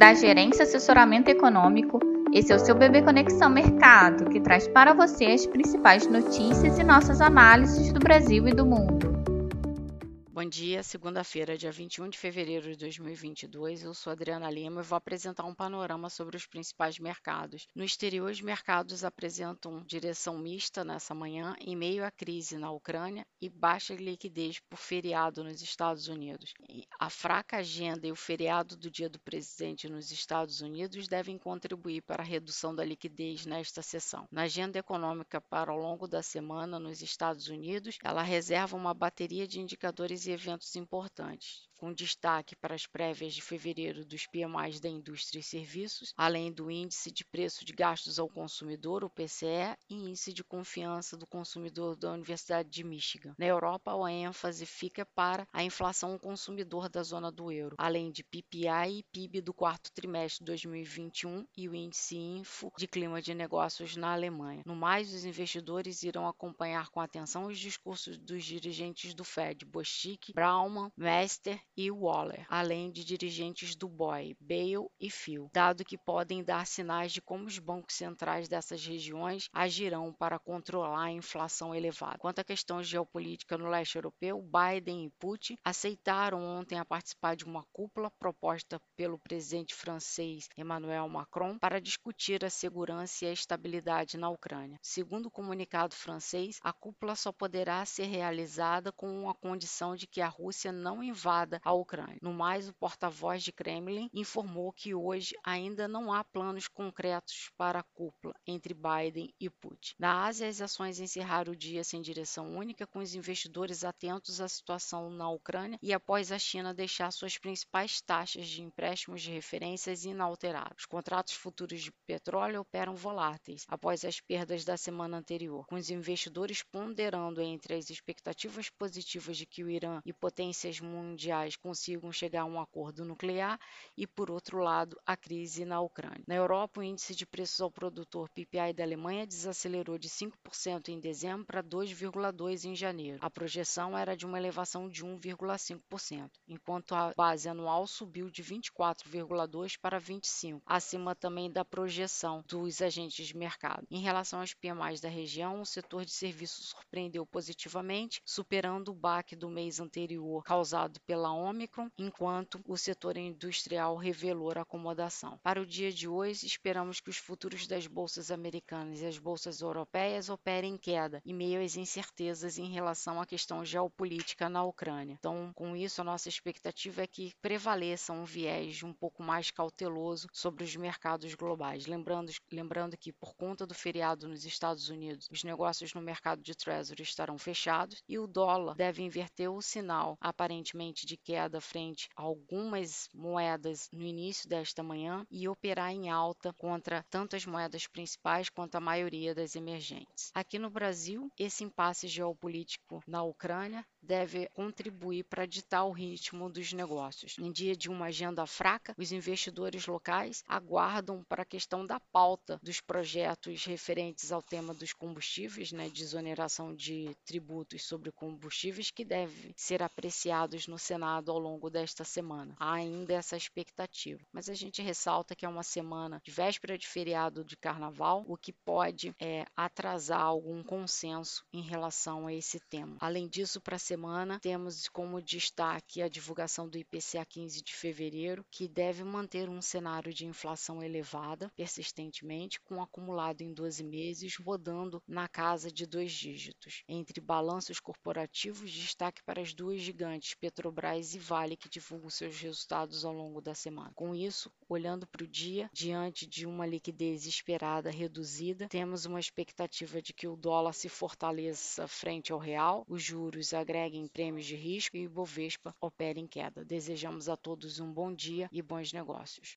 da Gerência Assessoramento Econômico. Esse é o seu Bebê Conexão Mercado, que traz para você as principais notícias e nossas análises do Brasil e do mundo. Bom dia, segunda-feira, dia 21 de fevereiro de 2022. Eu sou Adriana Lima e vou apresentar um panorama sobre os principais mercados. No exterior, os mercados apresentam direção mista nessa manhã, em meio à crise na Ucrânia e baixa liquidez por feriado nos Estados Unidos. A fraca agenda e o feriado do Dia do Presidente nos Estados Unidos devem contribuir para a redução da liquidez nesta sessão. Na agenda econômica para o longo da semana nos Estados Unidos, ela reserva uma bateria de indicadores eventos importantes com destaque para as prévias de fevereiro dos PMIs da indústria e serviços, além do índice de preço de gastos ao consumidor, o PCE, e índice de confiança do consumidor da Universidade de Michigan. Na Europa, a ênfase fica para a inflação consumidor da zona do euro, além de PPI e PIB do quarto trimestre de 2021 e o índice Info de clima de negócios na Alemanha. No mais, os investidores irão acompanhar com atenção os discursos dos dirigentes do Fed, Bostic, Brauman, Mester e Waller, além de dirigentes do BOE, Bale e Phil, dado que podem dar sinais de como os bancos centrais dessas regiões agirão para controlar a inflação elevada. Quanto à questão geopolítica no leste europeu, Biden e Putin aceitaram ontem a participar de uma cúpula proposta pelo presidente francês Emmanuel Macron para discutir a segurança e a estabilidade na Ucrânia. Segundo o comunicado francês, a cúpula só poderá ser realizada com a condição de que a Rússia não invada à Ucrânia. No mais, o porta-voz de Kremlin informou que hoje ainda não há planos concretos para a cúpula entre Biden e Putin. Na Ásia, as ações encerraram o dia sem direção única, com os investidores atentos à situação na Ucrânia e após a China deixar suas principais taxas de empréstimos de referências inalteradas. Os contratos futuros de petróleo operam voláteis após as perdas da semana anterior, com os investidores ponderando entre as expectativas positivas de que o Irã e potências mundiais consigam chegar a um acordo nuclear e, por outro lado, a crise na Ucrânia. Na Europa, o índice de preços ao produtor PPI da Alemanha desacelerou de 5% em dezembro para 2,2% em janeiro. A projeção era de uma elevação de 1,5%, enquanto a base anual subiu de 24,2% para 25%, acima também da projeção dos agentes de mercado. Em relação aos PMIs da região, o setor de serviços surpreendeu positivamente, superando o baque do mês anterior causado pela Omicron, enquanto o setor industrial revelou acomodação. Para o dia de hoje, esperamos que os futuros das bolsas americanas e as bolsas europeias operem em queda, em meio às incertezas em relação à questão geopolítica na Ucrânia. Então, com isso, a nossa expectativa é que prevaleça um viés um pouco mais cauteloso sobre os mercados globais. Lembrando, lembrando que, por conta do feriado nos Estados Unidos, os negócios no mercado de Treasury estarão fechados e o dólar deve inverter o sinal, aparentemente, de queda frente a algumas moedas no início desta manhã e operar em alta contra tanto as moedas principais quanto a maioria das emergentes. Aqui no Brasil, esse impasse geopolítico na Ucrânia deve contribuir para ditar o ritmo dos negócios. Em dia de uma agenda fraca, os investidores locais aguardam para a questão da pauta dos projetos referentes ao tema dos combustíveis, né, de exoneração de tributos sobre combustíveis, que devem ser apreciados no Senado ao longo desta semana. Há ainda essa expectativa, mas a gente ressalta que é uma semana de véspera de feriado de carnaval, o que pode é, atrasar algum consenso em relação a esse tema. Além disso, para semana, temos como destaque a divulgação do IPCA 15 de fevereiro, que deve manter um cenário de inflação elevada persistentemente, com um acumulado em 12 meses rodando na casa de dois dígitos. Entre balanços corporativos, destaque para as duas gigantes, Petrobras e Vale que divulgam seus resultados ao longo da semana. Com isso, olhando para o dia, diante de uma liquidez esperada reduzida, temos uma expectativa de que o dólar se fortaleça frente ao real, os juros agreguem prêmios de risco e o Ibovespa opere em queda. Desejamos a todos um bom dia e bons negócios.